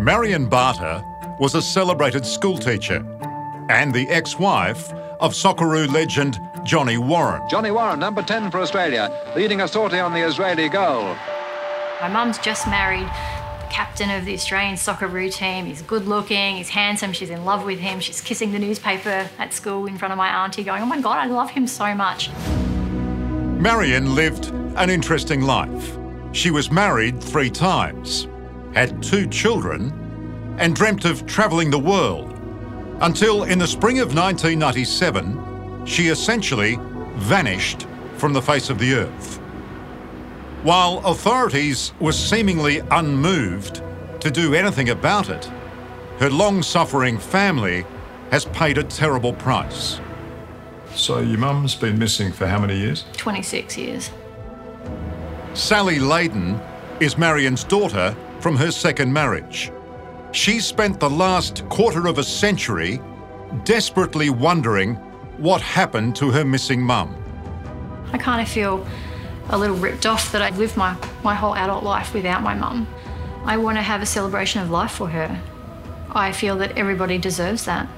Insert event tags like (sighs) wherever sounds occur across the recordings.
Marion Barter was a celebrated schoolteacher and the ex-wife of Socceroo legend Johnny Warren. Johnny Warren, number 10 for Australia, leading a sortie on the Israeli goal. My mum's just married the captain of the Australian Socceroo team. He's good looking, he's handsome, she's in love with him. She's kissing the newspaper at school in front of my auntie, going, Oh my God, I love him so much. Marion lived an interesting life. She was married three times, had two children, and dreamt of travelling the world until in the spring of 1997, she essentially vanished from the face of the earth. While authorities were seemingly unmoved to do anything about it, her long suffering family has paid a terrible price. So your mum's been missing for how many years? 26 years. Sally Leydon is Marion's daughter from her second marriage. She spent the last quarter of a century desperately wondering what happened to her missing mum. I kind of feel a little ripped off that I've lived my, my whole adult life without my mum. I want to have a celebration of life for her. I feel that everybody deserves that.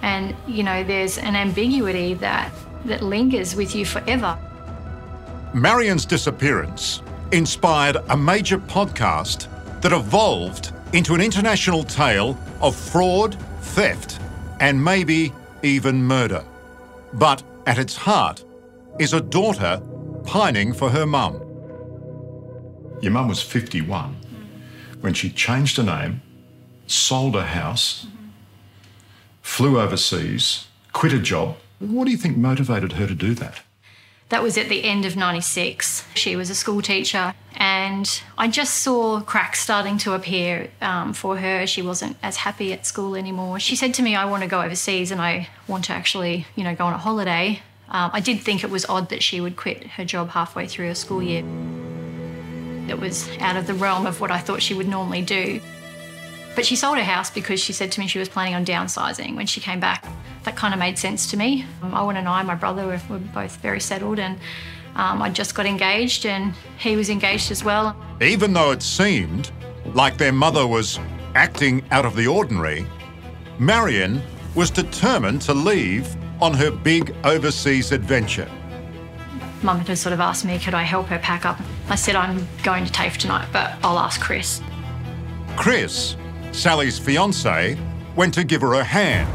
And, you know, there's an ambiguity that, that lingers with you forever. Marion's disappearance inspired a major podcast that evolved into an international tale of fraud, theft, and maybe even murder. But at its heart is a daughter pining for her mum. Your mum was 51 when she changed her name, sold her house, flew overseas, quit a job. What do you think motivated her to do that? That was at the end of 96. She was a school teacher, and I just saw cracks starting to appear um, for her. She wasn't as happy at school anymore. She said to me, I want to go overseas and I want to actually, you know, go on a holiday. Um, I did think it was odd that she would quit her job halfway through a school year. It was out of the realm of what I thought she would normally do. But she sold her house because she said to me she was planning on downsizing when she came back. That kind of made sense to me. Um, Owen and I, my brother, were, were both very settled and um, I just got engaged and he was engaged as well. Even though it seemed like their mother was acting out of the ordinary, Marion was determined to leave on her big overseas adventure. Mum had sort of asked me, could I help her pack up? I said, I'm going to TAFE tonight, but I'll ask Chris. Chris, Sally's fiance, went to give her a hand,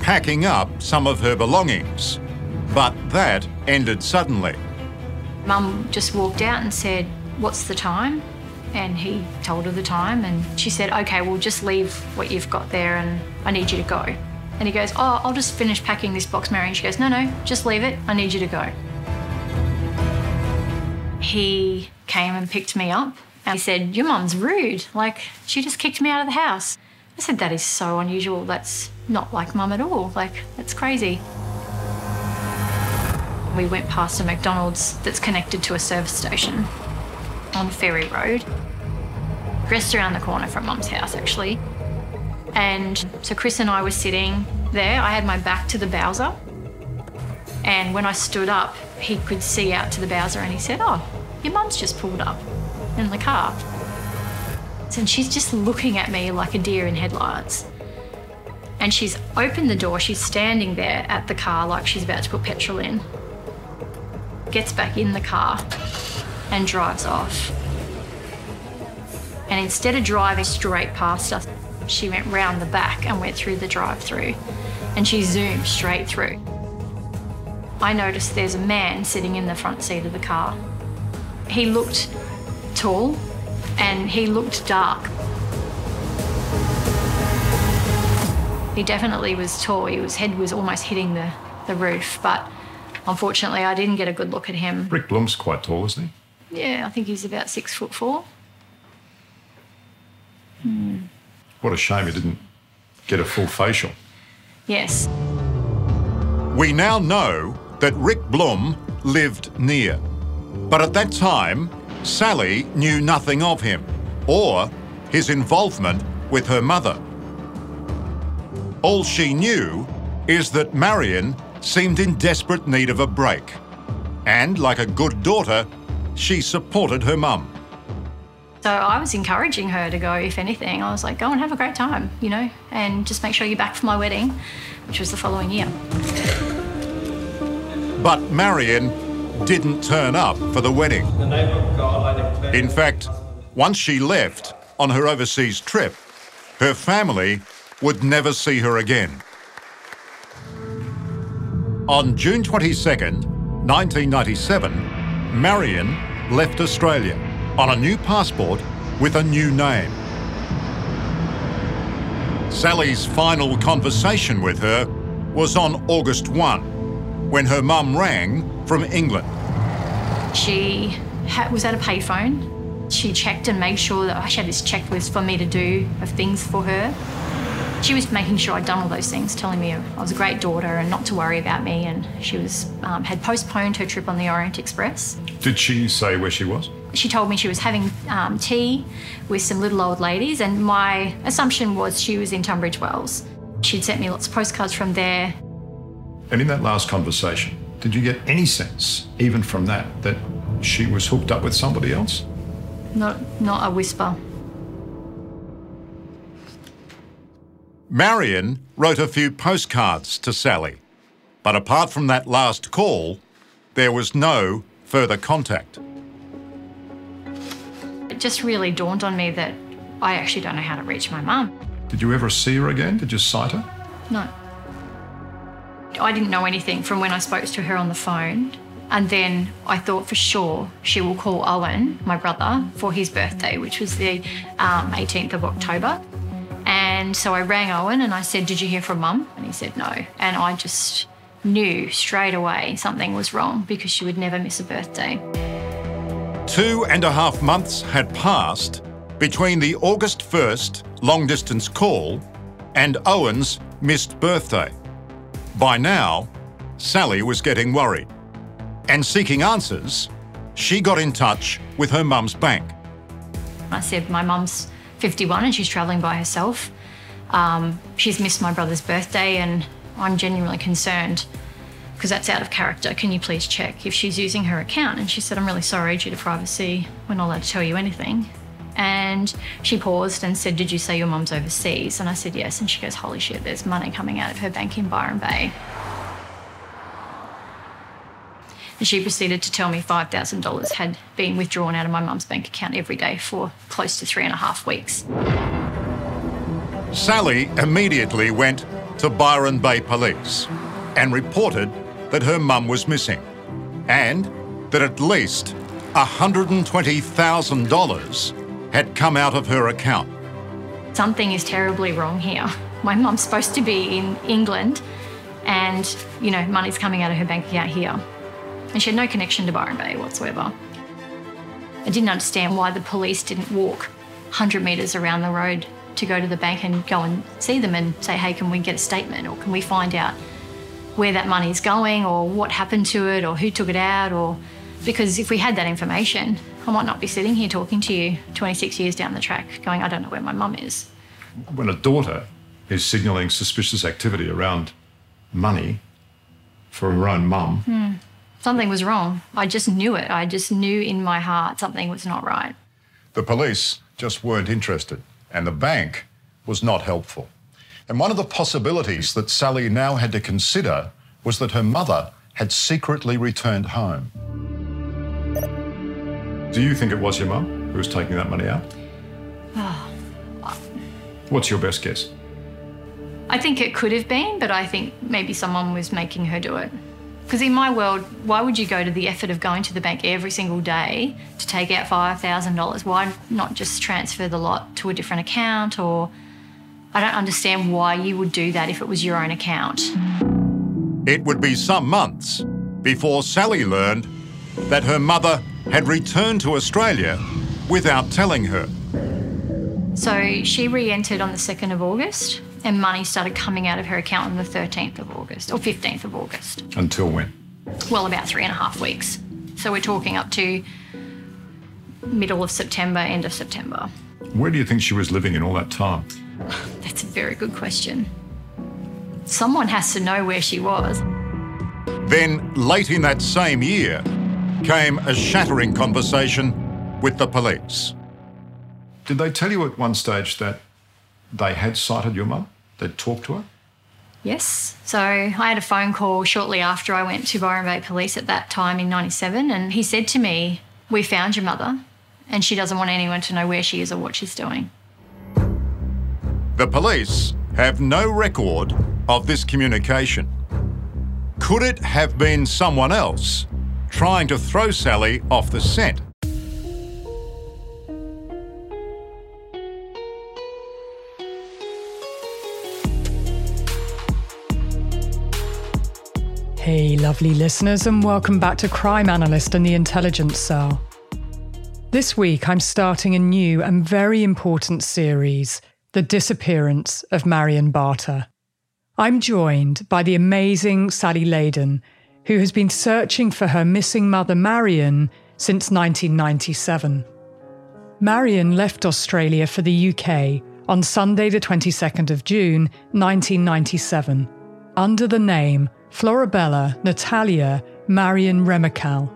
packing up some of her belongings. But that ended suddenly. Mum just walked out and said, What's the time? And he told her the time, and she said, Okay, well, just leave what you've got there, and I need you to go. And he goes, Oh, I'll just finish packing this box, Mary. And she goes, No, no, just leave it. I need you to go. He came and picked me up and he said, Your mum's rude. Like, she just kicked me out of the house. I said, That is so unusual. That's not like mum at all. Like, that's crazy. We went past a McDonald's that's connected to a service station on Ferry Road, just around the corner from mum's house, actually. And so Chris and I were sitting there. I had my back to the Bowser. And when I stood up, he could see out to the Bowser and he said, Oh, your mum's just pulled up in the car. And she's just looking at me like a deer in headlights. And she's opened the door, she's standing there at the car like she's about to put petrol in. Gets back in the car and drives off. And instead of driving straight past us, she went round the back and went through the drive through. And she zoomed straight through. I noticed there's a man sitting in the front seat of the car. He looked tall and he looked dark. He definitely was tall. His head was almost hitting the, the roof, but unfortunately, I didn't get a good look at him. Ric Blum's quite tall, isn't he? Yeah, I think he's about six foot four. Hmm. What a shame he didn't get a full facial. Yes. We now know that Ric Blum lived near. But at that time, Sally knew nothing of him or his involvement with her mother. All she knew is that Marion seemed in desperate need of a break. And like a good daughter, she supported her mum. So I was encouraging her to go, if anything. I was like, go and have a great time, you know, and just make sure you're back for my wedding, which was the following year. But Marion didn't turn up for the wedding. In the name of God, I declare. In fact, once she left on her overseas trip, her family would never see her again. On June 22nd, 1997, Marion left Australia on a new passport with a new name. Sally's final conversation with her was on August 1, when her mum rang from England. She ha- was at a payphone. She checked and made sure that she had this checklist for me to do of things for her. She was making sure I'd done all those things, telling me I was a great daughter and not to worry about me. And she was um, had postponed her trip on the Orient Express. Did she say where she was? She told me she was having um, tea with some little old ladies, and my assumption was she was in Tunbridge Wells. She'd sent me lots of postcards from there. And in that last conversation, did you get any sense, even from that, that she was hooked up with somebody else? Not, not a whisper. Marion wrote a few postcards to Sally, but apart from that last call, there was no further contact. It just really dawned on me that I actually don't know how to reach my mum. Did you ever see her again? Did you sight her? No. I didn't know anything from when I spoke to her on the phone. And then I thought for sure she will call Owen, my brother, for his birthday, which was the um, 18th of October. And so I rang Owen and I said, Did you hear from mum? And he said, No. And I just knew straight away something was wrong because she would never miss a birthday. Two and a half months had passed between the August 1st long distance call and Owen's missed birthday. By now, Sally was getting worried. And seeking answers, she got in touch with her mum's bank. I said, My mum's 51 and she's travelling by herself. Um, she's missed my brother's birthday and I'm genuinely concerned because that's out of character. Can you please check if she's using her account? And she said, I'm really sorry, due to privacy, we're not allowed to tell you anything. And she paused and said, Did you say your mum's overseas? And I said, Yes. And she goes, Holy shit, there's money coming out of her bank in Byron Bay. And she proceeded to tell me $5,000 had been withdrawn out of my mum's bank account every day for close to three and a half weeks. Sally immediately went to Byron Bay Police and reported that her mum was missing and that at least $120,000 had come out of her account. Something is terribly wrong here. My mum's supposed to be in England and, you know, money's coming out of her bank account here. And she had no connection to Byron Bay whatsoever. I didn't understand why the police didn't walk 100 metres around the road to go to the bank and go and see them and say, hey, can we get a statement or can we find out where that money's going or what happened to it or who took it out or because if we had that information, I might not be sitting here talking to you 26 years down the track going, I don't know where my mum is. When a daughter is signalling suspicious activity around money for her own mum, hmm. Something was wrong. I just knew it. I just knew in my heart something was not right. The police just weren't interested, and the bank was not helpful. And one of the possibilities that Sally now had to consider was that her mother had secretly returned home. Do you think it was your mum who was taking that money out? Ah. What's your best guess? I think it could have been, but I think maybe someone was making her do it. Because in my world, why would you go to the effort of going to the bank every single day to take out $5,000? Why not just transfer the lot to a different account? Or I don't understand why you would do that if it was your own account. It would be some months before Sally learned that her mother had returned to Australia without telling her. So she re entered on the 2nd of August, and money started coming out of her account on the 13th of August or 15th of August. Until when? well, about three and a half weeks. So we're talking up to middle of September, end of September. Where do you think she was living in all that time? (sighs) That's a very good question. Someone has to know where she was. Then, late in that same year, came a shattering conversation with the police. Did they tell you at one stage that they had sighted your mum? They'd talked to her? Yes. So I had a phone call shortly after I went to Byron Bay Police at that time in 97, and he said to me, We found your mother, and she doesn't want anyone to know where she is or what she's doing. The police have no record of this communication. Could it have been someone else trying to throw Sally off the scent? Hey, lovely listeners, and welcome back to Crime Analyst and the Intelligence Cell. This week, I'm starting a new and very important series The Disappearance of Marion Barter. I'm joined by the amazing Sally Leydon, who has been searching for her missing mother, Marion, since 1997. Marion left Australia for the UK on Sunday, the 22nd of June, 1997, under the name Florabella Natalia Marion Remakel.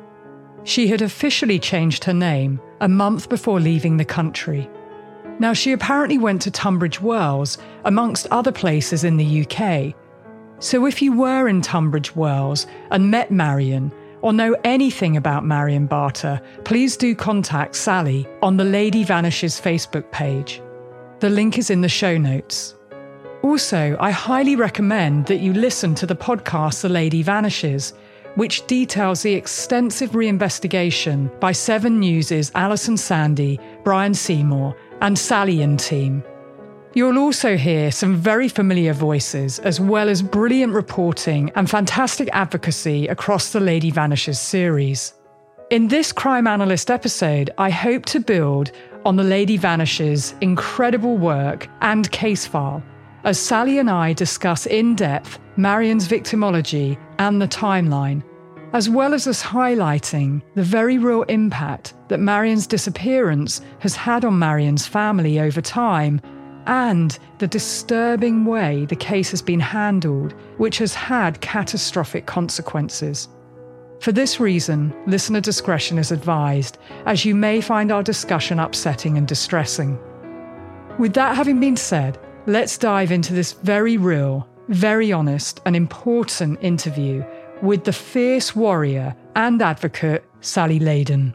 She had officially changed her name a month before leaving the country. Now, she apparently went to Tunbridge Wells, amongst other places in the UK. So, if you were in Tunbridge Wells and met Marion, or know anything about Marion Barter, please do contact Sally on the Lady Vanishes Facebook page. The link is in the show notes. Also, I highly recommend that you listen to the podcast The Lady Vanishes, which details the extensive reinvestigation by Seven News' Alison Sandy, Brian Seymour, and Sally and team. You'll also hear some very familiar voices, as well as brilliant reporting and fantastic advocacy across the Lady Vanishes series. In this Crime Analyst episode, I hope to build on the Lady Vanishes' incredible work and case file as Sally and I discuss in depth Marion's victimology and the timeline, as well as us highlighting the very real impact that Marion's disappearance has had on Marion's family over time and the disturbing way the case has been handled, which has had catastrophic consequences. For this reason, listener discretion is advised, as you may find our discussion upsetting and distressing. With that having been said, Let's dive into this very real, very honest, and important interview with the fierce warrior and advocate Sally Leydon.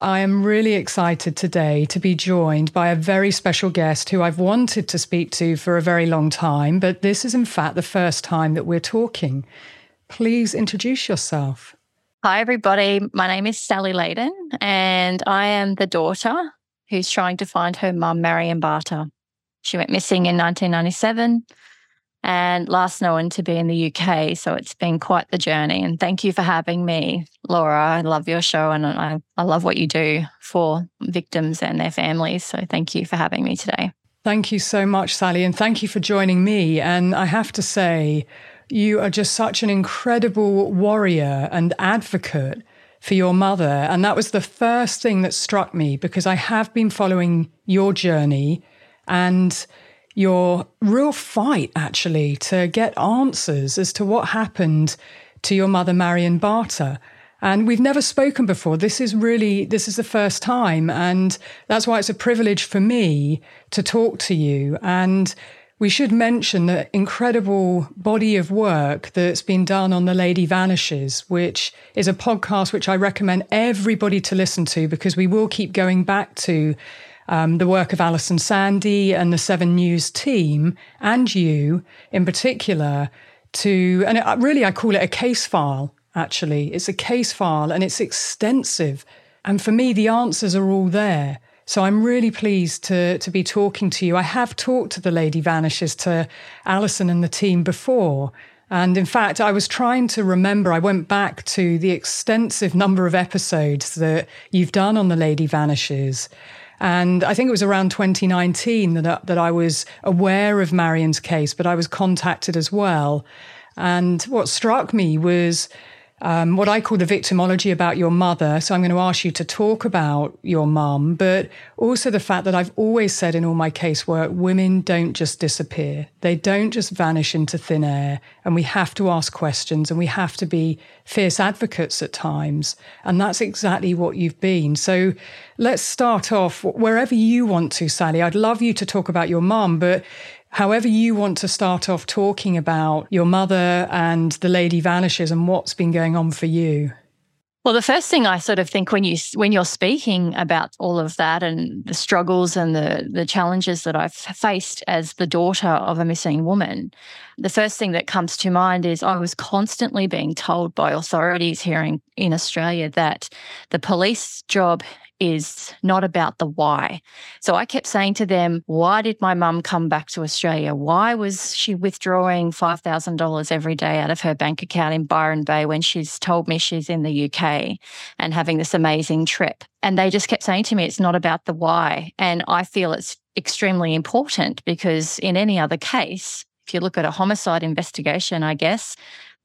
I am really excited today to be joined by a very special guest who I've wanted to speak to for a very long time, but this is in fact the first time that we're talking. Please introduce yourself. Hi, everybody. My name is Sally Leydon, and I am the daughter who's trying to find her mum, Marion Barter. She went missing in 1997 and last known to be in the UK. So it's been quite the journey. And thank you for having me, Laura. I love your show and I, I love what you do for victims and their families. So thank you for having me today. Thank you so much, Sally. And thank you for joining me. And I have to say, you are just such an incredible warrior and advocate for your mother. And that was the first thing that struck me because I have been following your journey and your real fight, actually, to get answers as to what happened to your mother, Marion Barter. And we've never spoken before. This is really, this is the first time. And that's why it's a privilege for me to talk to you. And we should mention the incredible body of work that's been done on The Lady Vanishes, which is a podcast which I recommend everybody to listen to because we will keep going back to um, the work of Alison Sandy and the Seven News team, and you in particular, to, and it, really I call it a case file, actually. It's a case file and it's extensive. And for me, the answers are all there. So I'm really pleased to, to be talking to you. I have talked to the Lady Vanishes, to Alison and the team before. And in fact, I was trying to remember, I went back to the extensive number of episodes that you've done on the Lady Vanishes. And I think it was around 2019 that, uh, that I was aware of Marion's case, but I was contacted as well. And what struck me was um, what I call the victimology about your mother. So I'm going to ask you to talk about your mum, but also the fact that I've always said in all my casework, women don't just disappear. They don't just vanish into thin air. And we have to ask questions and we have to be fierce advocates at times. And that's exactly what you've been. So let's start off wherever you want to, Sally. I'd love you to talk about your mum, but however you want to start off talking about your mother and the lady vanishes and what's been going on for you. Well, the first thing I sort of think when you when you're speaking about all of that and the struggles and the the challenges that I've faced as the daughter of a missing woman, the first thing that comes to mind is I was constantly being told by authorities here in, in Australia that the police job is not about the why. So I kept saying to them, why did my mum come back to Australia? Why was she withdrawing $5,000 every day out of her bank account in Byron Bay when she's told me she's in the UK and having this amazing trip? And they just kept saying to me, it's not about the why. And I feel it's extremely important because in any other case, if you look at a homicide investigation, I guess,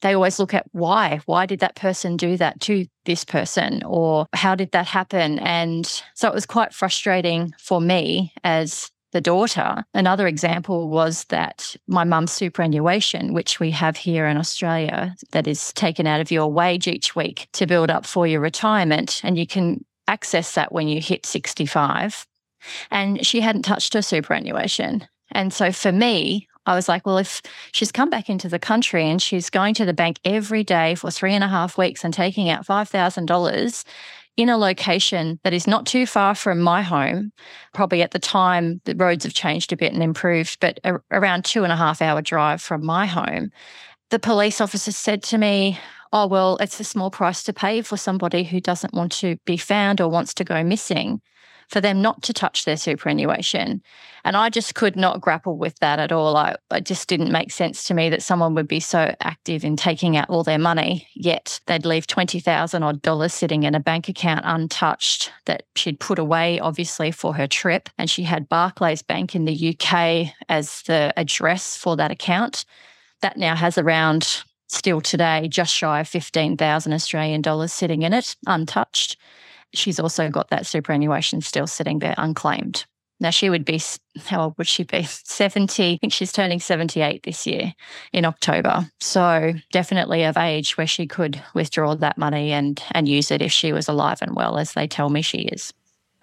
they always look at why. Why did that person do that to this person? Or how did that happen? And so it was quite frustrating for me as the daughter. Another example was that my mum's superannuation, which we have here in Australia, that is taken out of your wage each week to build up for your retirement. And you can access that when you hit 65. And she hadn't touched her superannuation. And so for me, I was like, well, if she's come back into the country and she's going to the bank every day for three and a half weeks and taking out $5,000 in a location that is not too far from my home, probably at the time the roads have changed a bit and improved, but a, around two and a half hour drive from my home, the police officer said to me, Oh, well, it's a small price to pay for somebody who doesn't want to be found or wants to go missing for them not to touch their superannuation. And I just could not grapple with that at all. I, it just didn't make sense to me that someone would be so active in taking out all their money, yet they'd leave 20,000 odd dollars sitting in a bank account untouched that she'd put away, obviously, for her trip. And she had Barclays Bank in the UK as the address for that account. That now has around still today just shy of 15,000 Australian dollars sitting in it, untouched she's also got that superannuation still sitting there unclaimed. Now, she would be, how old would she be? (laughs) 70. I think she's turning 78 this year in October. So, definitely of age where she could withdraw that money and, and use it if she was alive and well, as they tell me she is.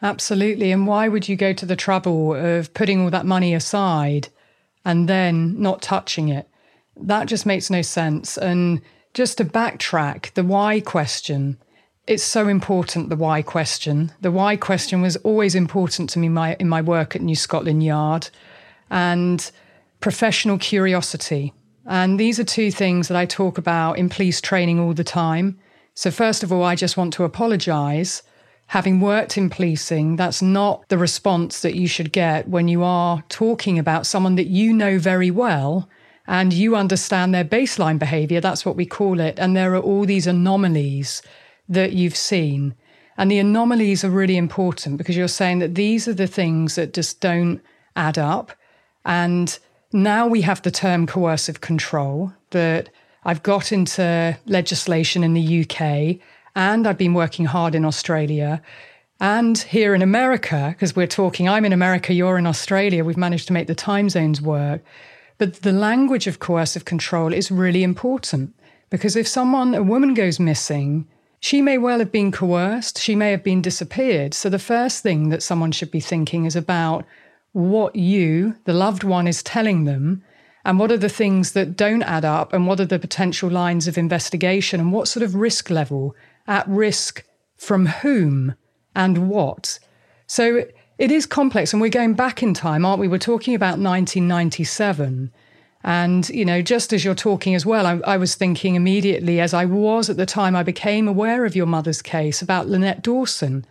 Absolutely. And why would you go to the trouble of putting all that money aside and then not touching it? That just makes no sense. And just to backtrack, the why question it's so important the why question. The why question was always important to me my, in my work at New Scotland Yard and professional curiosity. And these are two things that I talk about in police training all the time. So, first of all, I just want to apologize. Having worked in policing, that's not the response that you should get when you are talking about someone that you know very well and you understand their baseline behavior. That's what we call it. And there are all these anomalies that you've seen. And the anomalies are really important because you're saying that these are the things that just don't add up. And now we have the term coercive control that I've got into legislation in the UK and I've been working hard in Australia and here in America, because we're talking, I'm in America, you're in Australia, we've managed to make the time zones work. But the language of coercive control is really important because if someone, a woman goes missing, she may well have been coerced, she may have been disappeared. So, the first thing that someone should be thinking is about what you, the loved one, is telling them, and what are the things that don't add up, and what are the potential lines of investigation, and what sort of risk level, at risk from whom, and what. So, it is complex, and we're going back in time, aren't we? We're talking about 1997. And, you know, just as you're talking as well, I, I, was thinking immediately, as I was at the time I became aware of your mother's case about Lynette Dawson,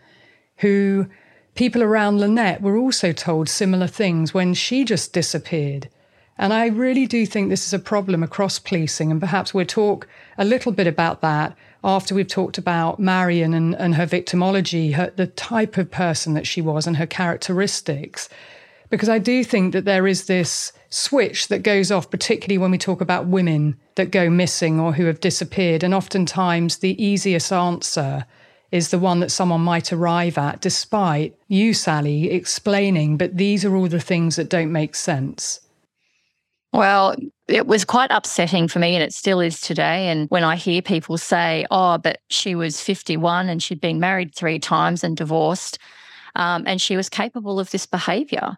who people around Lynette were also told similar things when she just disappeared. And I really do think this is a problem across policing. And perhaps we'll talk a little bit about that after we've talked about Marion and, and her victimology, her, the type of person that she was and her characteristics. because I do think that there is this switch that goes off, particularly when we talk about women that go missing or who have disappeared. And oftentimes the easiest answer is the one that someone might arrive at, despite you, Sally, explaining, but these are all the things that don't make sense. Well, it was quite upsetting for me, and it still is today. And when I hear people say, oh, but she was 51 and she'd been married three times and divorced, um, and she was capable of this behavior.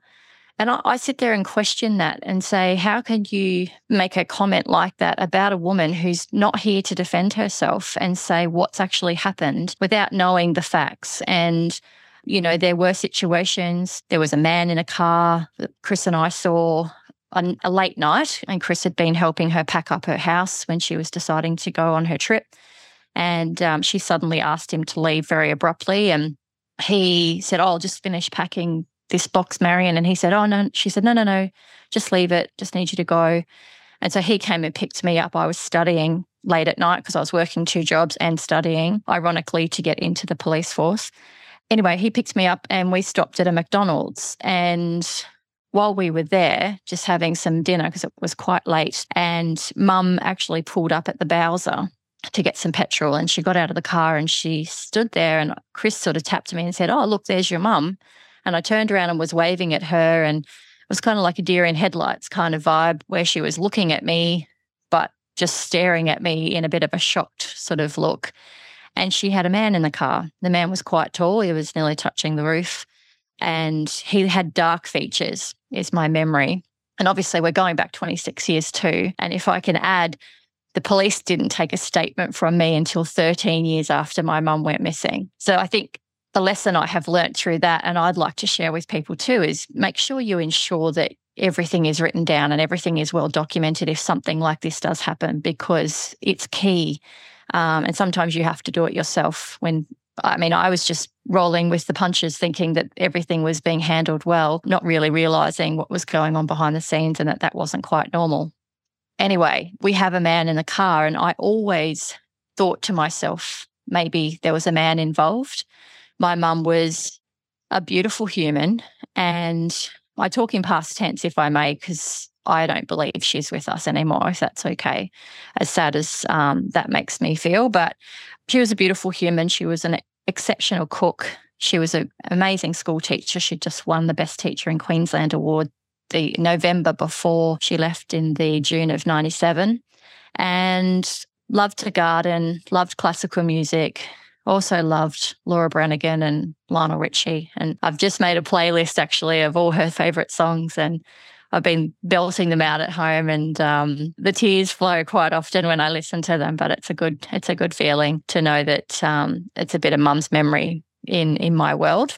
And I, I, sit there and question that and say, how can you make a comment like that about a woman who's not here to defend herself and say what's actually happened without knowing the facts? And, you know, there were situations, there was a man in a car that Chris and I saw on a late night, and Chris had been helping her pack up her house when she was deciding to go on her trip. And um, she suddenly asked him to leave very abruptly. And he said, Oh, I'll just finish packing this box, Marion. And he said, Oh, no. She said, No, no, no, just leave it. Just need you to go. And so he came and picked me up. I was studying late at night because I was working two jobs and studying, ironically, to get into the police force. Anyway, he picked me up and we stopped at a McDonald's. And while we were there, just having some dinner because it was quite late, and mum actually pulled up at the Bowser to get some petrol. And she got out of the car and she stood there. And Chris sort of tapped me and said, Oh, look, there's your mum. And I turned around and was waving at her. And it was kind of like a deer in headlights kind of vibe where she was looking at me, but just staring at me in a bit of a shocked sort of look. And she had a man in the car. The man was quite tall, he was nearly touching the roof. And he had dark features, is my memory. And obviously, we're going back 26 years too. And if I can add, the police didn't take a statement from me until 13 years after my mum went missing. So I think the lesson I have learnt through that, and I'd like to share with people too, is make sure you ensure that everything is written down and everything is well documented if something like this does happen, because it's key. Um, and sometimes you have to do it yourself when I mean, I was just rolling with the punches, thinking that everything was being handled well, not really realizing what was going on behind the scenes and that that wasn't quite normal. Anyway, we have a man in the car, and I always thought to myself, maybe there was a man involved. My mum was a beautiful human, and I talk in past tense, if I may, because I don't believe she's with us anymore, if that's okay, as sad as um, that makes me feel. But she was a beautiful human. She was an exceptional cook. She was an amazing school teacher. She just won the Best Teacher in Queensland award the November before she left in the June of 97 and loved to garden, loved classical music, also loved Laura Branigan and Lionel Richie. And I've just made a playlist actually of all her favorite songs and I've been belting them out at home and um, the tears flow quite often when I listen to them, but it's a good it's a good feeling to know that um, it's a bit of mum's memory in in my world.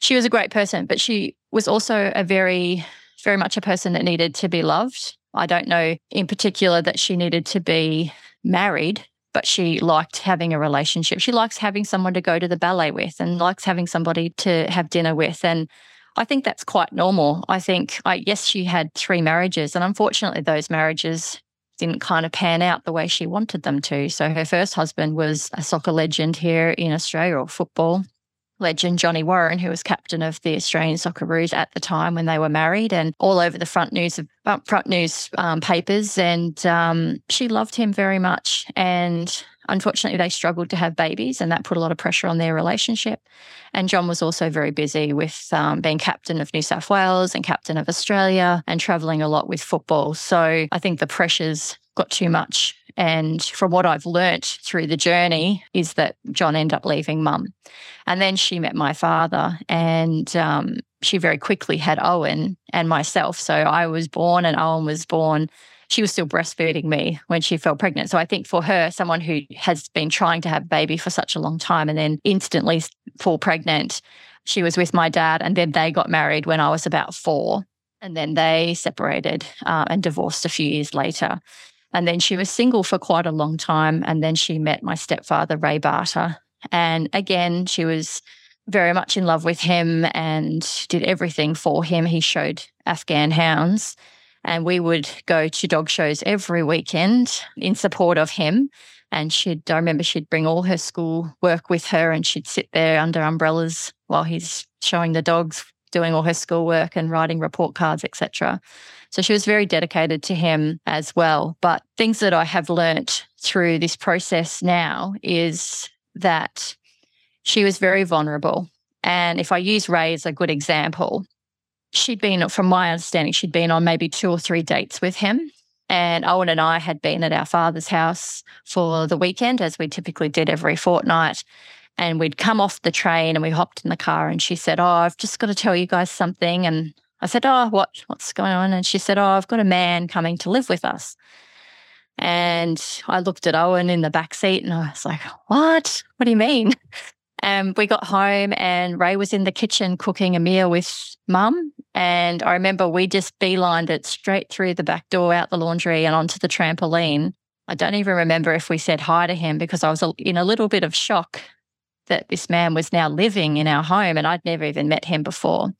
She was a great person, but she was also a very very much a person that needed to be loved. I don't know in particular that she needed to be married, but she liked having a relationship. She likes having someone to go to the ballet with and likes having somebody to have dinner with. And I think that's quite normal. I think, I, yes, she had three marriages, and unfortunately, those marriages didn't kind of pan out the way she wanted them to. So her first husband was a soccer legend here in Australia or football legend Johnny Warren, who was captain of the Australian Socceroos at the time when they were married, and all over the front news of front news um, papers. And um, she loved him very much, and unfortunately, they struggled to have babies, and that put a lot of pressure on their relationship. And John was also very busy with um, being captain of New South Wales and captain of Australia, and travelling a lot with football. So I think the pressures got too much and from what I've learnt through the journey, is that John ended up leaving mum. And then she met my father, and um, she very quickly had Owen and myself. So I was born, and Owen was born. She was still breastfeeding me when she fell pregnant. So I think for her, someone who has been trying to have a baby for such a long time and then instantly fall pregnant, she was with my dad, and then they got married when I was about four. And then they separated uh, and divorced a few years later. And then she was single for quite a long time. And then she met my stepfather, Ray Barter. And again, she was very much in love with him and did everything for him. He showed Afghan hounds. And we would go to dog shows every weekend in support of him. And she'd, I remember she'd bring all her school work with her and she'd sit there under umbrellas while he's showing the dogs doing all her schoolwork and writing report cards, etc. So she was very dedicated to him as well. But things that I have learnt through this process now is that she was very vulnerable. And if I use Ray as a good example, she'd been, from my understanding, she'd been on maybe two or three dates with him. And Owen and I had been at our father's house for the weekend, as we typically did every fortnight. And we'd come off the train and we hopped in the car and she said, Oh, I've just got to tell you guys something. And I said, Oh, what what's going on? And she said, Oh, I've got a man coming to live with us. And I looked at Owen in the back seat and I was like, What? What do you mean? (laughs) And we got home and Ray was in the kitchen cooking a meal with mum. And I remember we just beelined it straight through the back door, out the laundry, and onto the trampoline. I don't even remember if we said hi to him because I was in a little bit of shock that this man was now living in our home and I'd never even met him before.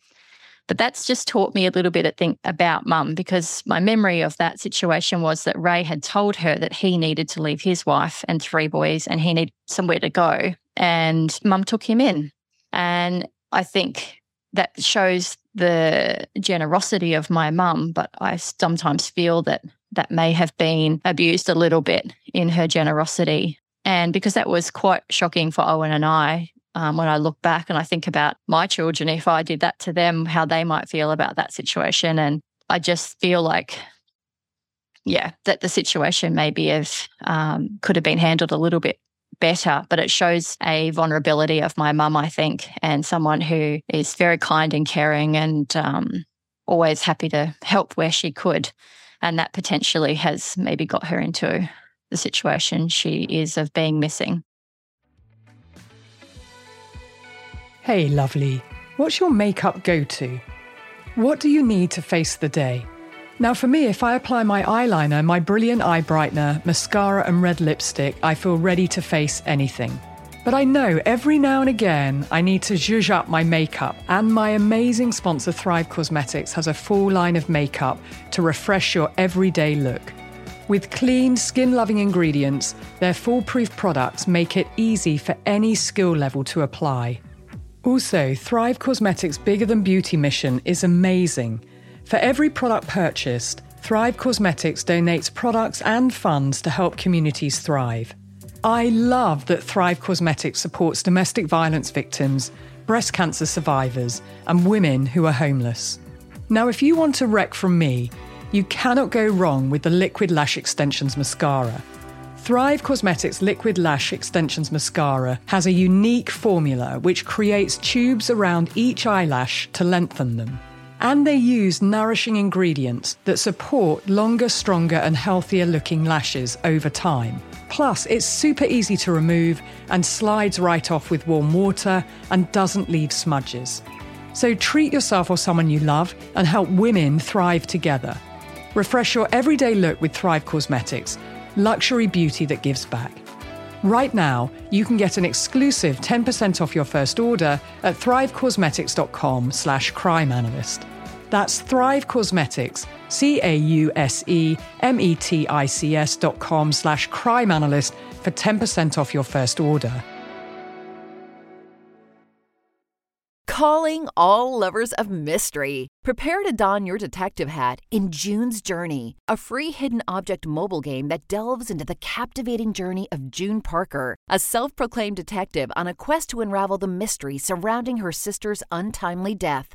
But that's just taught me a little bit, think, about mum because my memory of that situation was that Ray had told her that he needed to leave his wife and three boys and he needed somewhere to go. And mum took him in. And I think that shows the generosity of my mum, but I sometimes feel that that may have been abused a little bit in her generosity. And because that was quite shocking for Owen and I, um, when I look back and I think about my children, if I did that to them, how they might feel about that situation. And I just feel like, yeah, that the situation maybe have um, could have been handled a little bit better, but it shows a vulnerability of my mum, I think, and someone who is very kind and caring and um, always happy to help where she could. And that potentially has maybe got her into the situation she is of being missing. Hey, lovely. What's your makeup go to? What do you need to face the day? Now, for me, if I apply my eyeliner, my brilliant eye brightener, mascara, and red lipstick, I feel ready to face anything. But I know every now and again I need to zhuzh up my makeup, and my amazing sponsor Thrive Causemetics has a full line of makeup to refresh your everyday look. With clean, skin loving ingredients, their foolproof products make it easy for any skill level to apply. Also, Thrive Causemetics' Bigger Than Beauty mission is amazing. For every product purchased, Thrive Causemetics donates products and funds to help communities thrive. I love that Thrive Causemetics supports domestic violence victims, breast cancer survivors, and women who are homeless. Now, if you want a rec from me, you cannot go wrong with the Liquid Lash Extensions Mascara. Thrive Causemetics Liquid Lash Extensions Mascara has a unique formula which creates tubes around each eyelash to lengthen them. And they use nourishing ingredients that support longer, stronger, and healthier looking lashes over time. Plus, it's super easy to remove and slides right off with warm water and doesn't leave smudges. So treat yourself or someone you love and help women thrive together. Refresh your everyday look with Thrive Causemetics, luxury beauty that gives back. Right now, you can get an exclusive 10% off your first order at thrivecausemetics.com slash crimeanalyst. That's Thrive Causemetics, C-A-U-S-E-M-E-T-I-C-S dot com slash crimeanalyst for 10% off your first order. Calling all lovers of mystery. Prepare to don your detective hat in June's Journey, a free hidden object mobile game that delves into the captivating journey of June Parker, a self proclaimed detective on a quest to unravel the mystery surrounding her sister's untimely death.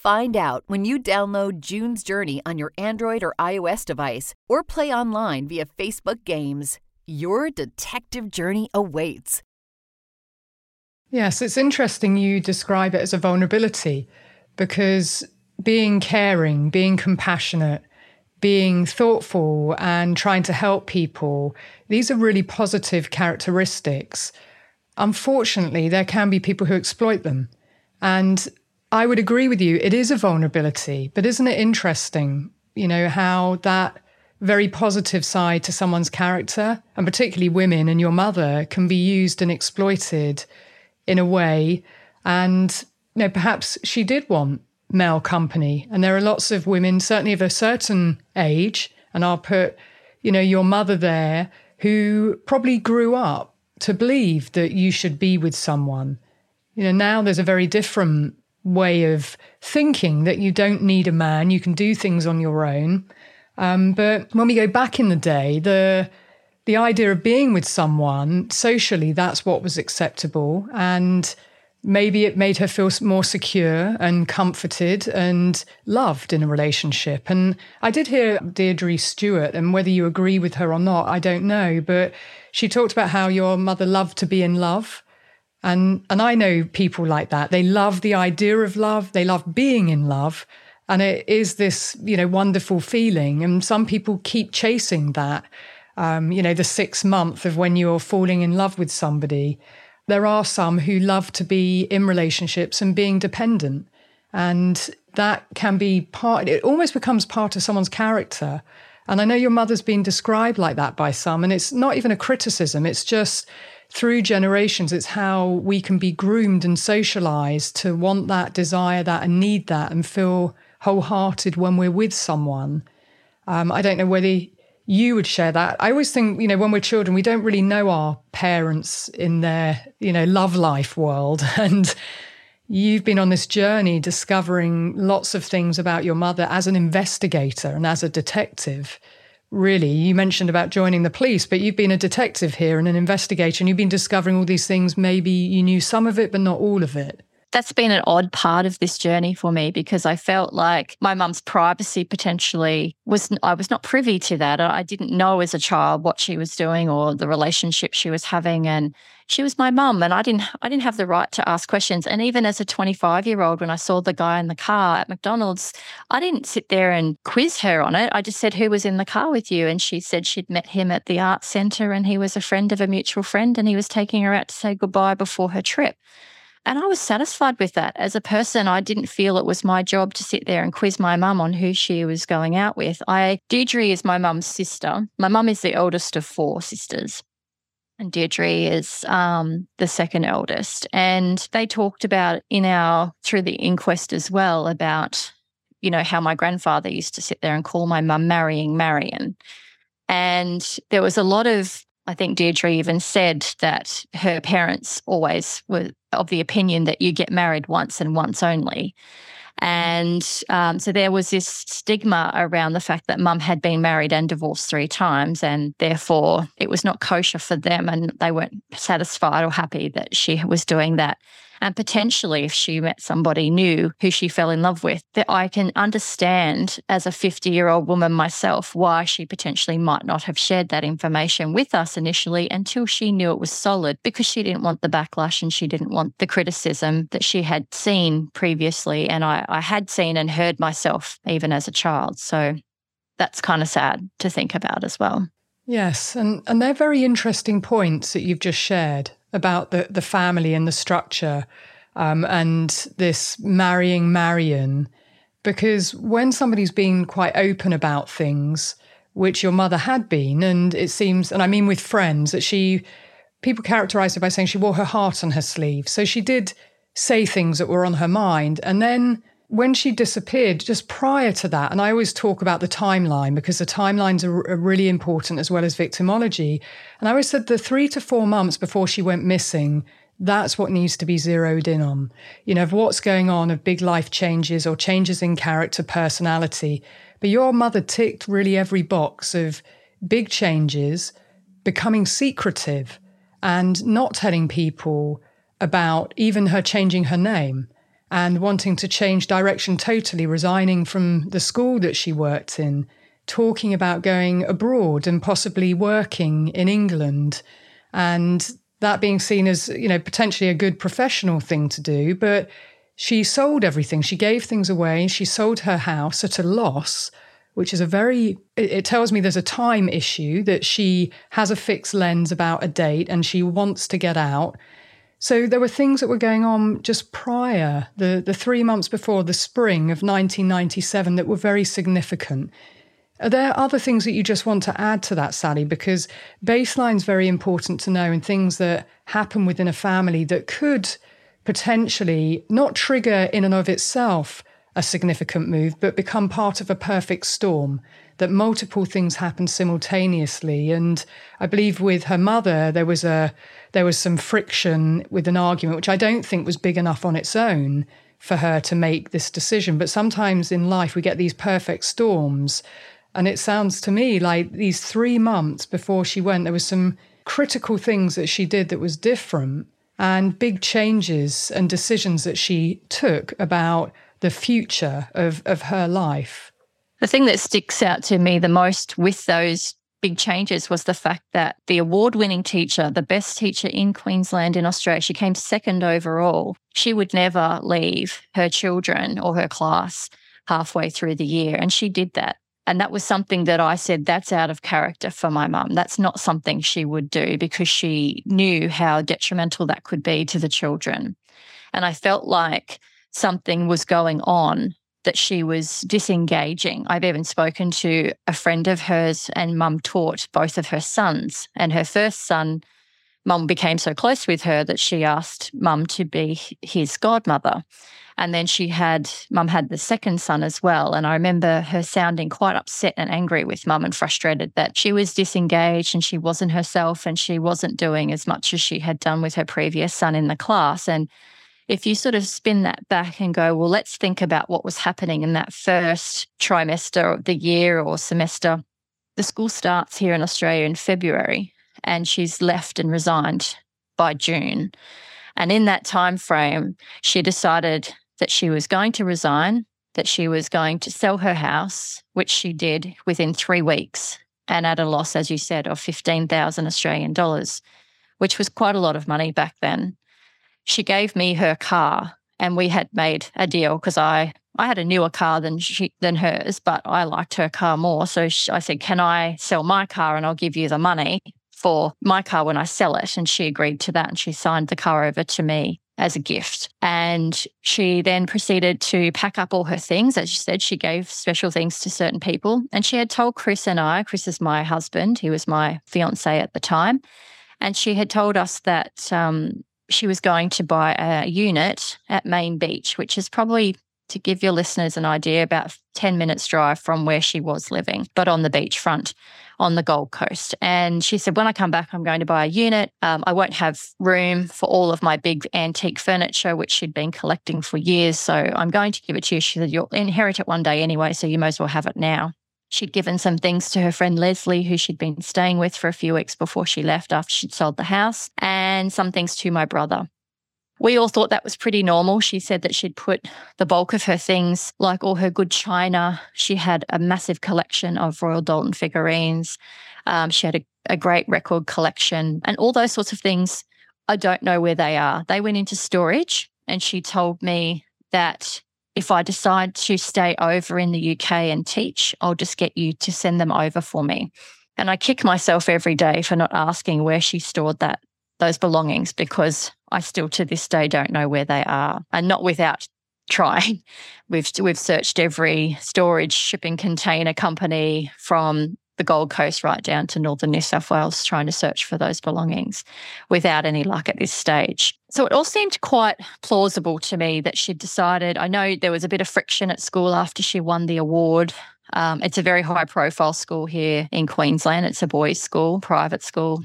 Find out when you download June's Journey on your Android or iOS device or play online via Facebook Games. Your detective journey awaits. Yes, it's interesting you describe it as a vulnerability because being caring, being compassionate, being thoughtful and trying to help people, these are really positive characteristics. Unfortunately, there can be people who exploit them. And I would agree with you, it is a vulnerability, but isn't it interesting, you know, how that very positive side to someone's character, and particularly women and your mother can be used and exploited in a way. And you know, perhaps she did want male company. And there are lots of women, certainly of a certain age, and I'll put, you know, your mother there, who probably grew up to believe that you should be with someone. You know, now there's a very different way of thinking that you don't need a man, you can do things on your own. Um, but when we go back in the day, the the idea of being with someone socially, that's what was acceptable. And maybe it made her feel more secure and comforted and loved in a relationship. And I did hear Deirdre Stewart, and whether you agree with her or not, I don't know, but she talked about how your mother loved to be in love. And and I know people like that. They love the idea of love, they love being in love. And it is this, you know, wonderful feeling. And some people keep chasing that. Um, you know, the six month of when you're falling in love with somebody there are some who love to be in relationships and being dependent. And that can be part, it almost becomes part of someone's character. And I know your mother's been described like that by some, and it's not even a criticism, it's just through generations, it's how we can be groomed and socialized to want that, desire that, and need that, and feel wholehearted when we're with someone. Um, I don't know whether you would share that. I always think, you know, when we're children, we don't really know our parents in their, you know, love life world. (laughs) And you've been on this journey discovering lots of things about your mother as an investigator and as a detective. Really, you mentioned about joining the police, but you've been a detective here and an investigator, and you've been discovering all these things. Maybe you knew some of it, but not all of it that's been an odd part of this journey for me because I felt like my mum's privacy potentially was I was not privy to that. I didn't know as a child what she was doing or the relationship she was having and she was my mum and I didn't I didn't have the right to ask questions and even as a 25-year-old when I saw the guy in the car at McDonald's I didn't sit there and quiz her on it. I just said who was in the car with you and she said she'd met him at the art center and he was a friend of a mutual friend and he was taking her out to say goodbye before her trip. And I was satisfied with that. As a person, I didn't feel it was my job to sit there and quiz my mum on who she was going out with. I Deirdre is my mum's sister. My mum is the eldest of four sisters. And Deirdre is um, the second eldest. And they talked about in our through the inquest as well about, you know, how my grandfather used to sit there and call my mum marrying Marion. And there was a lot of I think Deirdre even said that her parents always were of the opinion that you get married once and once only. And um, so there was this stigma around the fact that mum had been married and divorced three times, and therefore it was not kosher for them, and they weren't satisfied or happy that she was doing that. And potentially, if she met somebody new who she fell in love with, that I can understand as a 50 year old woman myself why she potentially might not have shared that information with us initially until she knew it was solid because she didn't want the backlash and she didn't want the criticism that she had seen previously. And I, I had seen and heard myself even as a child. So that's kind of sad to think about as well. Yes, and, and they're very interesting points that you've just shared about the, the family and the structure um, and this marrying Marion. Because when somebody's been quite open about things, which your mother had been, and it seems, and I mean with friends, that she, people characterized her by saying she wore her heart on her sleeve. So she did say things that were on her mind. And then when she disappeared, just prior to that, and I always talk about the timeline because the timelines are, are, really important as well as victimology. And I always said the three to four months before she went missing, that's what needs to be zeroed in on. You know, of what's going on, of big life changes or changes in character, personality. But your mother ticked really every box of big changes, becoming secretive, and not telling people about even her changing her name and wanting to change direction totally, resigning from the school that she worked in, talking about going abroad and possibly working in England. And that being seen as, you know, potentially a good professional thing to do. But she sold everything. She gave things away. She sold her house at a loss, which is a very, it, tells me there's a time issue that she has a fixed lens about a date and she wants to get out. So there were things that were going on just prior, the, the three months before the spring of 1997, that were very significant. Are there other things that you just want to add to that, Sally? Because baseline is very important to know and things that happen within a family that could potentially not trigger in and of itself a significant move, but become part of a perfect storm that multiple things happen simultaneously. And I believe with her mother, there was a there was some friction with an argument, which I don't think was big enough on its own for her to make this decision. But sometimes in life, we get these perfect storms. And it sounds to me like these three months before she went, there was some critical things that she did that was different and big changes and decisions that she took about the future of, of her life. The thing that sticks out to me the most with those big changes was the fact that the award winning teacher, the best teacher in Queensland in Australia, she came second overall. She would never leave her children or her class halfway through the year. And she did that. And that was something that I said, that's out of character for my mum. That's not something she would do because she knew how detrimental that could be to the children. And I felt like something was going on that she was disengaging. I've even spoken to a friend of hers, and mum taught both of her sons. And her first son, mum became so close with her that she asked mum to be his godmother. And then she had, mum had the second son as well. And I remember her sounding quite upset and angry with mum and frustrated that she was disengaged and she wasn't herself and she wasn't doing as much as she had done with her previous son in the class. And if you sort of spin that back and go, well, let's think about what was happening in that first trimester of the year or semester. The school starts here in Australia in February, and she's left and resigned by June. And in that time frame, she decided that she was going to resign, that she was going to sell her house, which she did within three weeks, and at a loss, as you said, of 15,000 Australian dollars, which was quite a lot of money back then she gave me her car and we had made a deal because I I had a newer car than she than hers, but I liked her car more. So she, I said, "Can I sell my car and I'll give you the money for my car when I sell it?" And she agreed to that, and she signed the car over to me as a gift. And she then proceeded to pack up all her things. As she said, she gave special things to certain people, and she had told Chris and I. Chris is my husband; he was my fiance at the time. And she had told us that um, she was going to buy a unit at Main Beach, which is probably to give your listeners an idea about 10 minutes drive from where she was living, but on the beachfront on the Gold Coast. And she said, When I come back, I'm going to buy a unit. Um, I won't have room for all of my big antique furniture, which she'd been collecting for years. So I'm going to give it to you. She said, You'll inherit it one day anyway, so you may as well have it now. She'd given some things to her friend Leslie, who she'd been staying with for a few weeks before she left after she'd sold the house, and some things to my brother. We all thought that was pretty normal. She said that she'd put the bulk of her things, like all her good china. She had a massive collection of Royal Doulton figurines. Um, she had a, a great record collection and all those sorts of things. I don't know where they are. They went into storage, and she told me that if I decide to stay over in the UK and teach, I'll just get you to send them over for me. And I kick myself every day for not asking where she stored that those belongings because I still to this day don't know where they are. And not without (laughs) trying. We've we've searched every storage shipping container company from the Gold Coast right down to northern New South Wales trying to search for those belongings without any luck at this stage. So it all seemed quite plausible to me that she'd decided. I know there was a bit of friction at school after she won the award. Um, it's a very high profile school here in Queensland. It's a boys' school, private school.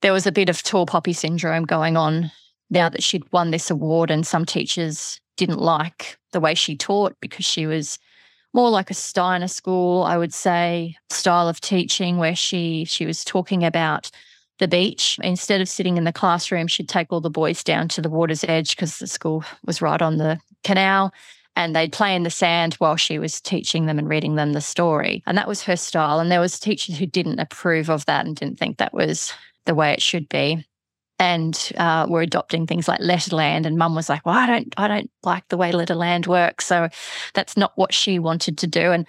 There was a bit of tall poppy syndrome going on now that she'd won this award, and some teachers didn't like the way she taught because she was more like a Steiner school, I would say, style of teaching where she she was talking about the beach. Instead of sitting in the classroom, she'd take all the boys down to the water's edge because the school was right on the canal and they'd play in the sand while she was teaching them and reading them the story. And that was her style. And there was teachers who didn't approve of that and didn't think that was the way it should be and uh, were adopting things like Letterland. And Mum was like, "Well, I don't, I don't like the way Letterland works." So that's not what she wanted to do. And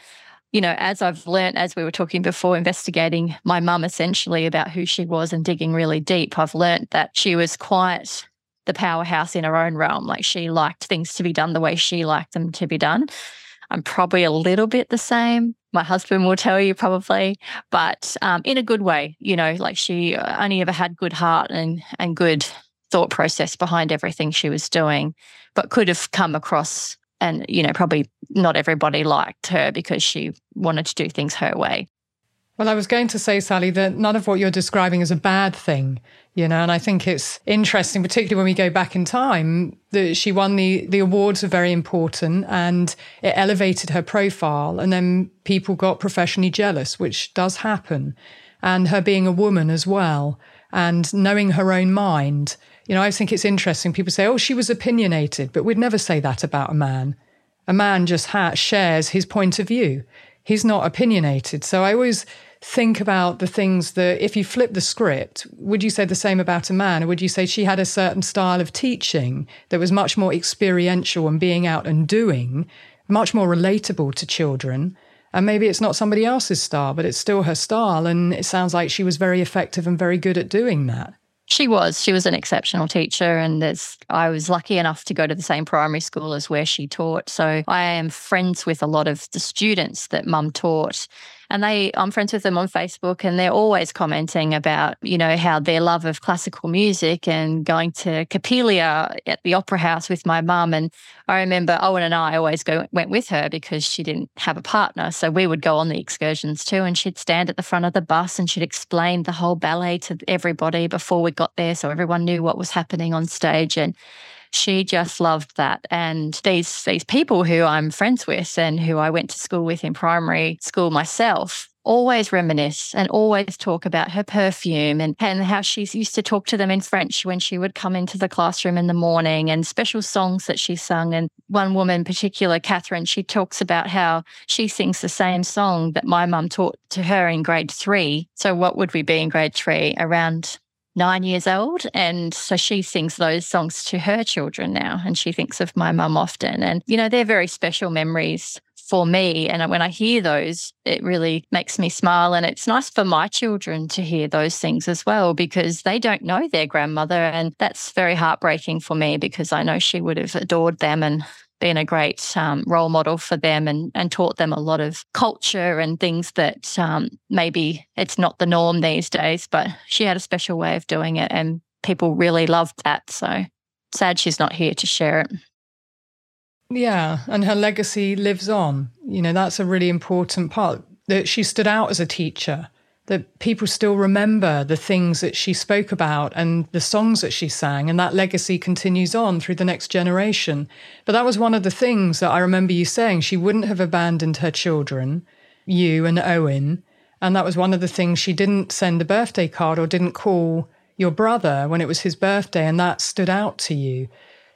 you know, as I've learned, as we were talking before, investigating my mum essentially about who she was and digging really deep, I've learned that she was quite the powerhouse in her own realm. Like she liked things to be done the way she liked them to be done. I'm probably a little bit the same my husband will tell you probably, but um, in a good way. You know, like she only ever had good heart and and good thought process behind everything she was doing, but could have come across and you know probably not everybody liked her because she wanted to do things her way. Well, I was going to say, Sally, that none of what you're describing is a bad thing, you know, and I think it's interesting, particularly when we go back in time, that she won the the awards are very important and it elevated her profile, and then people got professionally jealous, which does happen, and her being a woman as well, and knowing her own mind. You know, I think it's interesting. People say, "Oh, she was opinionated," but we'd never say that about a man. A man just ha- shares his point of view he's not opinionated. So I always think about the things that if you flip the script, would you say the same about a man? Or would you say she had a certain style of teaching that was much more experiential and being out and doing, much more relatable to children? And maybe it's not somebody else's style, but it's still her style. And it sounds like she was very effective and very good at doing that. She was. She was an exceptional teacher, and there's. I was lucky enough to go to the same primary school as where she taught. So I am friends with a lot of the students that Mum taught, and they I'm friends with them on Facebook and they're always commenting about, you know, how their love of classical music and going to Coppelia at the opera house with my mum. And I remember Owen and I always go went with her because she didn't have a partner. So we would go on the excursions too. And she'd stand at the front of the bus and she'd explain the whole ballet to everybody before we got there. So everyone knew what was happening on stage. And she just loved that. And these these people who I'm friends with and who I went to school with in primary school myself always reminisce and always talk about her perfume and, and how she used to talk to them in French when she would come into the classroom in the morning and special songs that she sung. And one woman in particular, Catherine, she talks about how she sings the same song that my mum taught to her in grade three. So what would we be in grade three? Around nine years old. And so she sings those songs to her children now. And she thinks of my mum often. And, you know, they're very special memories for me. And when I hear those, it really makes me smile. And it's nice for my children to hear those things as well, because they don't know their grandmother. And that's very heartbreaking for me because I know she would have adored them and been a great um, role model for them and, and taught them a lot of culture and things that um, maybe it's not the norm these days, but she had a special way of doing it and people really loved that. So sad she's not here to share it. Yeah, and her legacy lives on. You know, that's a really important part that she stood out as a teacher that people still remember the things that she spoke about and the songs that she sang, and that legacy continues on through the next generation. But that was one of the things that I remember you saying. She wouldn't have abandoned her children, you and Owen. And that was one of the things she didn't send a birthday card or didn't call your brother when it was his birthday, and that stood out to you.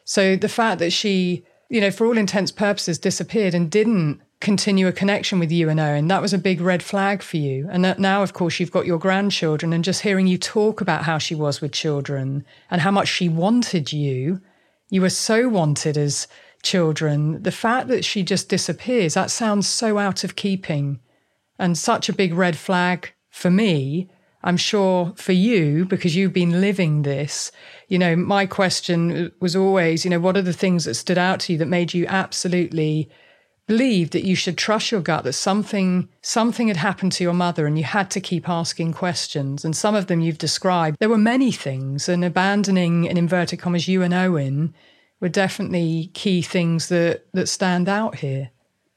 So the fact that she, you know, for all intents purposes, disappeared and didn't continue a connection with you and. That was a big red flag for you. And now, of course, you've got your grandchildren, and just hearing you talk about how she was with children and how much she wanted you, you were so wanted as children. The fact that she just disappears, that sounds so out of keeping and such a big red flag for me. I'm sure for you, because you've been living this, you know, my question was always, you know, what are the things that stood out to you that made you absolutely believed that you should trust your gut that something something had happened to your mother and you had to keep asking questions. And some of them you've described. There were many things and abandoning in inverted commas you and owen were definitely key things that that stand out here.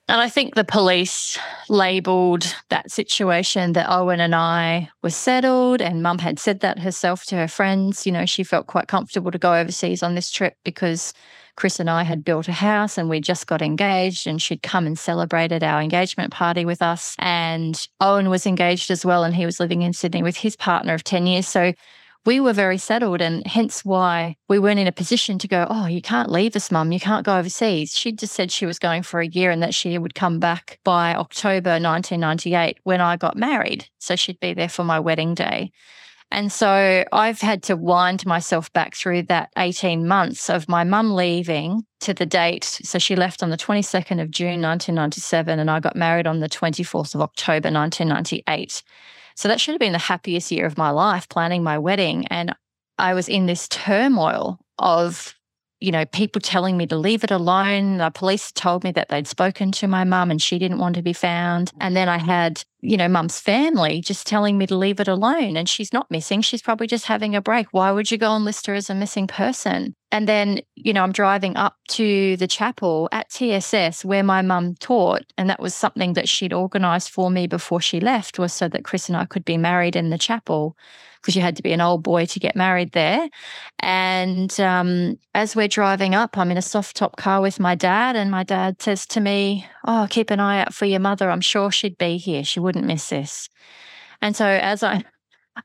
And I think the police labelled that situation that Owen and I were settled, and mum had said that herself to her friends. You know, she felt quite comfortable to go overseas on this trip because Chris and I had built a house and we just got engaged, and she'd come and celebrated our engagement party with us. And Owen was engaged as well, and he was living in Sydney with his partner of 10 years. So we were very settled, and hence why we weren't in a position to go, Oh, you can't leave us, mum. You can't go overseas. She just said she was going for a year and that she would come back by October 1998 when I got married. So she'd be there for my wedding day. And so I've had to wind myself back through that 18 months of my mum leaving to the date. So she left on the 22nd of June, 1997, and I got married on the 24th of October, 1998. So that should have been the happiest year of my life planning my wedding. And I was in this turmoil of you know, people telling me to leave it alone. The police told me that they'd spoken to my mum and she didn't want to be found. And then I had, you know, mum's family just telling me to leave it alone. And she's not missing. She's probably just having a break. Why would you go and list her as a missing person? And then, you know, I'm driving up to the chapel at TSS where my mum taught. And that was something that she'd organised for me before she left, was so that Chris and I could be married in the chapel because you had to be an old boy to get married there. And um, as we're driving up, I'm in a soft top car with my dad, and my dad says to me, Oh, keep an eye out for your mother. I'm sure she'd be here. She wouldn't miss this. And so as I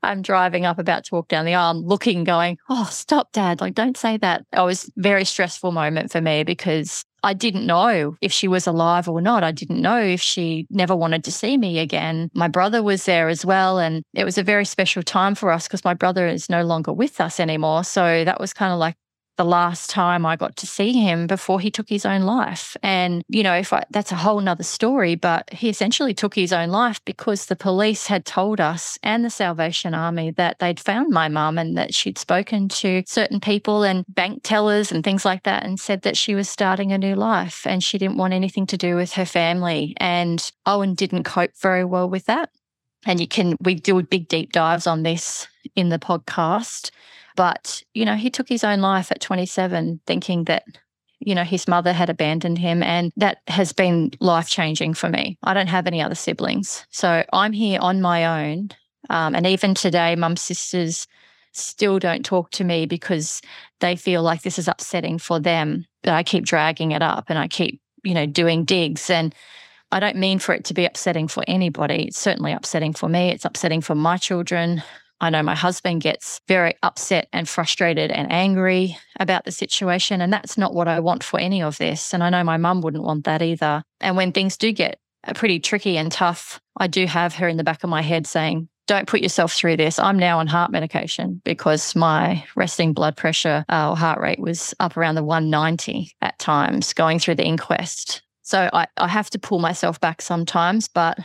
I'm driving up, about to walk down the aisle, looking, going, Oh, stop, dad. Like, don't say that. It was a very stressful moment for me because I didn't know if she was alive or not. I didn't know if she never wanted to see me again. My brother was there as well. And it was a very special time for us because my brother is no longer with us anymore. So that was kind of like the last time I got to see him before he took his own life. And, you know, if I, that's a whole nother story, but he essentially took his own life because the police had told us and the Salvation Army that they'd found my mum and that she'd spoken to certain people and bank tellers and things like that and said that she was starting a new life and she didn't want anything to do with her family. And Owen didn't cope very well with that. And you can, we do big deep dives on this in the podcast but, you know, he took his own life at 27, thinking that, you know, his mother had abandoned him. And that has been life changing for me. I don't have any other siblings. So I'm here on my own. Um, and even today, mum's sisters still don't talk to me because they feel like this is upsetting for them. But I keep dragging it up and I keep, you know, doing digs. And I don't mean for it to be upsetting for anybody. It's certainly upsetting for me. It's upsetting for my children. I know my husband gets very upset and frustrated and angry about the situation. And that's not what I want for any of this. And I know my mum wouldn't want that either. And when things do get uh, pretty tricky and tough, I do have her in the back of my head saying, don't put yourself through this. I'm now on heart medication because my resting blood pressure uh, or heart rate was up around the 190 at times going through the inquest. So I, I have to pull myself back sometimes, but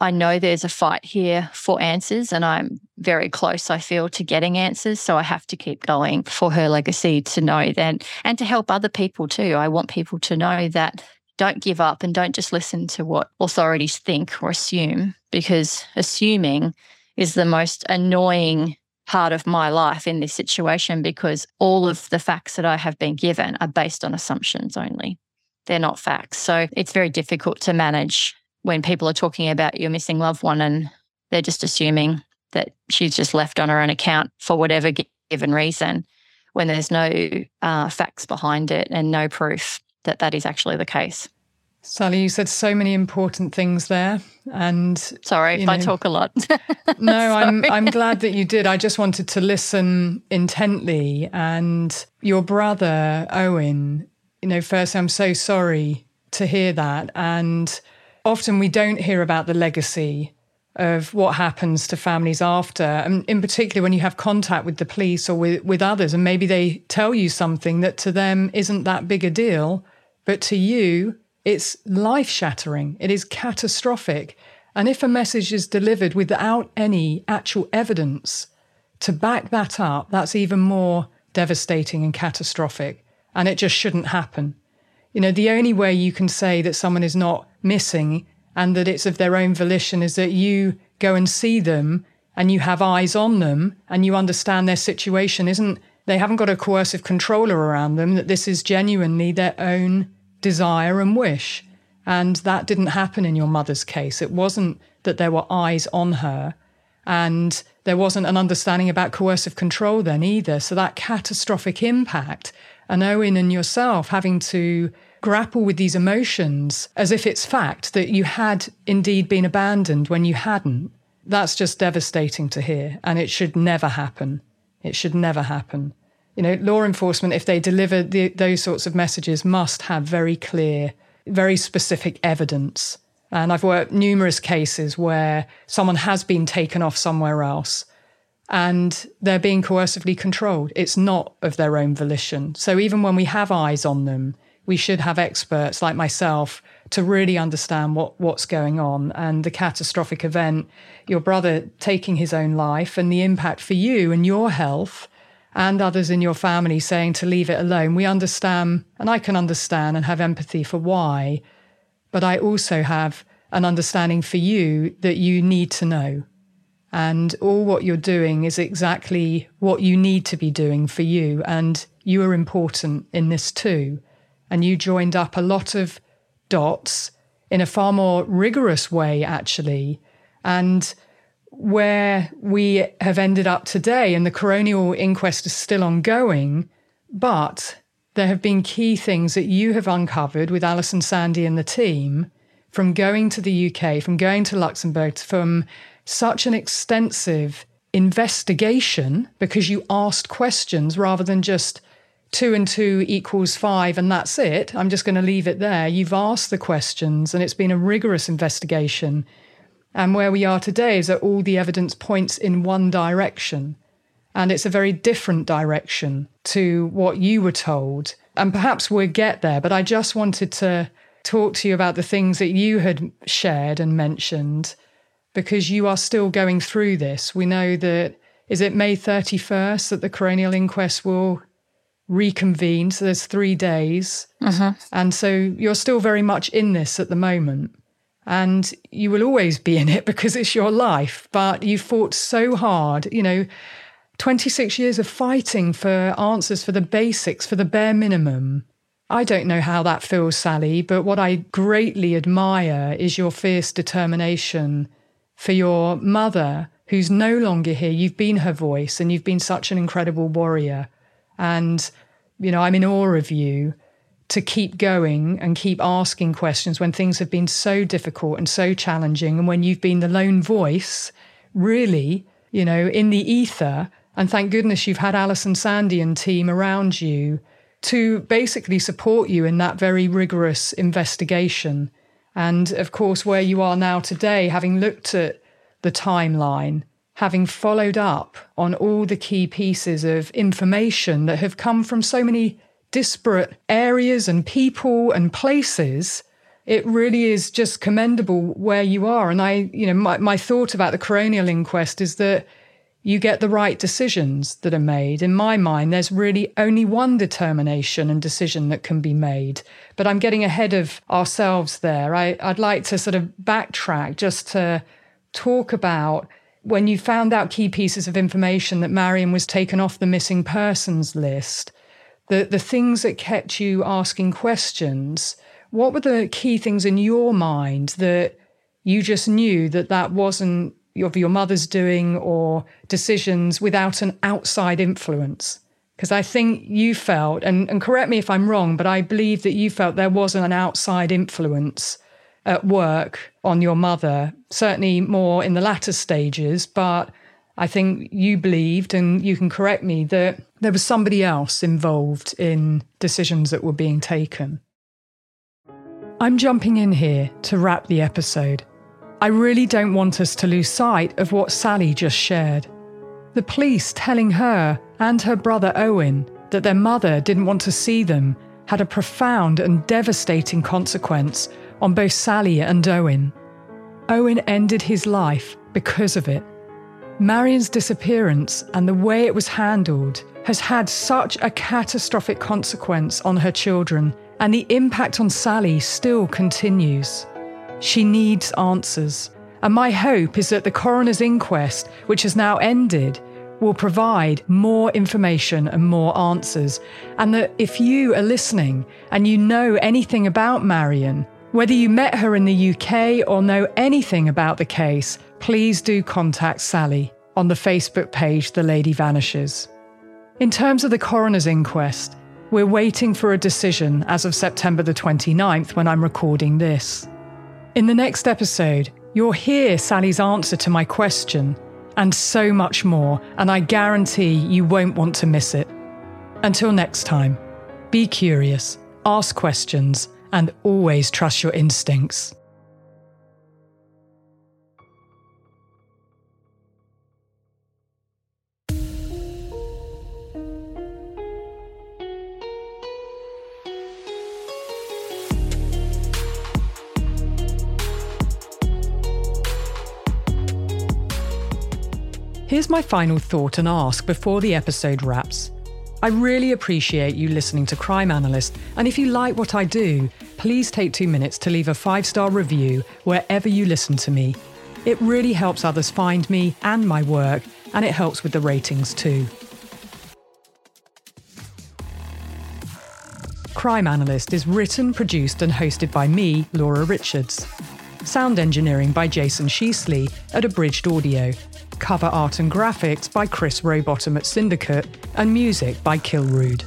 I know there's a fight here for answers, and I'm very close, I feel, to getting answers. So I have to keep going for her legacy to know that and to help other people too. I want people to know that don't give up and don't just listen to what authorities think or assume, because assuming is the most annoying part of my life in this situation because all of the facts that I have been given are based on assumptions only. They're not facts. So it's very difficult to manage when people are talking about your missing loved one and they're just assuming that she's just left on her own account for whatever given reason when there's no uh, facts behind it and no proof that that is actually the case. Sally, you said so many important things there, and sorry if know, I talk a lot. (laughs) no, I'm I'm glad that you did. I just wanted to listen intently. And your brother Owen, you know, first I'm so sorry to hear that, and often we don't hear about the legacy of what happens to families after. And in particular, when you have contact with the police or with, with others, and maybe they tell you something that to them isn't that big a deal, but to you, it's life shattering, it is catastrophic. And if a message is delivered without any actual evidence to back that up, that's even more devastating and catastrophic. And it just shouldn't happen. You know, the only way you can say that someone is not missing and that it's of their own volition is that you go and see them and you have eyes on them and you understand their situation isn't they haven't got a coercive controller around them that this is genuinely their own desire and wish. And that didn't happen in your mother's case. It wasn't that there were eyes on her and there wasn't an understanding about coercive control then either. So that catastrophic impact and Owen and yourself having to grapple with these emotions as if it's fact that you had indeed been abandoned when you hadn't. That's just devastating to hear, and it should never happen. It should never happen. You know, law enforcement, if they deliver the, those sorts of messages, must have very clear, very specific evidence. And I've worked numerous cases where someone has been taken off somewhere else and they're being coercively controlled. It's not of their own volition. So even when we have eyes on them, we should have experts like myself to really understand what, what's going on and the catastrophic event, your brother taking his own life and the impact for you and your health and others in your family saying to leave it alone, we understand, and I can understand and have empathy for why. But I also have an understanding for you that you need to know. And all what you're doing is exactly what you need to be doing for you. And you are important in this too. And you joined up a lot of dots in a far more rigorous way, actually. And where we have ended up today, and the coronial inquest is still ongoing, but there have been key things that you have uncovered with Allison Sandy and the team from going to the UK, from going to Luxembourg, from such an extensive investigation because you asked questions rather than just two and two equals five and that's it. I'm just going to leave it there. You've asked the questions and it's been a rigorous investigation. And where we are today is that all the evidence points in one direction. And it's a very different direction to what you were told. And perhaps we'll get there, but I just wanted to talk to you about the things that you had shared and mentioned because you are still going through this. We know that, is it May 31st that the coronial inquest will reconvene? So there's three days. Uh-huh. And so you're still very much in this at the moment. And you will always be in it (laughs) because it's your life. But you fought so hard, you know, 26 years of fighting for answers for the basics, for the bare minimum. I don't know how that feels, Sally, but what I greatly admire is your fierce determination for your mother, who's no longer here. You've been her voice and you've been such an incredible warrior. And, you know, I'm in awe of you to keep going and keep asking questions when things have been so difficult and so challenging. And when you've been the lone voice, really, you know, in the ether. And thank goodness you've had Allison Sandy and team around you to basically support you in that very rigorous investigation. And of course, where you are now today, having looked at the timeline, having followed up on all the key pieces of information that have come from so many disparate areas and people and places, it really is just commendable where you are. And I, you know, my, my thought about the coronial inquest is that you get the right decisions that are made. In my mind, there's really only one determination and decision that can be made. But I'm getting ahead of ourselves there. I, I'd like to sort of backtrack just to talk about when you found out key pieces of information that Marion was taken off the missing persons list, the, the things that kept you asking questions. What were the key things in your mind that you just knew that that wasn't of your mother's doing or decisions without an outside influence. Because I think you felt, and, and correct me if I'm wrong, but I believe that you felt there wasn't an outside influence at work on your mother, certainly more in the latter stages. But I think you believed, and you can correct me, that there was somebody else involved in decisions that were being taken. I'm jumping in here to wrap the episode. I really don't want us to lose sight of what Sally just shared. The police telling her and her brother Owen that their mother didn't want to see them had a profound and devastating consequence on both Sally and Owen. Owen ended his life because of it. Marion's disappearance and the way it was handled has had such a catastrophic consequence on her children, and the impact on Sally still continues. She needs answers. And my hope is that the coroner's inquest, which has now ended, will provide more information and more answers. And that if you are listening and you know anything about Marion, whether you met her in the UK or know anything about the case, please do contact Sally on the Facebook page The Lady Vanishes. In terms of the coroner's inquest, we're waiting for a decision as of September the 29th when I'm recording this. In the next episode, you'll hear Sally's answer to my question and so much more, and I guarantee you won't want to miss it. Until next time, be curious, ask questions, and always trust your instincts. Here's my final thought and ask before the episode wraps. I really appreciate you listening to Crime Analyst, and if you like what I do, please take two minutes to leave a five star review wherever you listen to me. It really helps others find me and my work, and it helps with the ratings too. Crime Analyst is written, produced, and hosted by me, Laura Richards. Sound engineering by Jason Sheasley at Abridged Audio. Cover art and graphics by Chris Rowbottom at Syndicate, and music by Kilrude.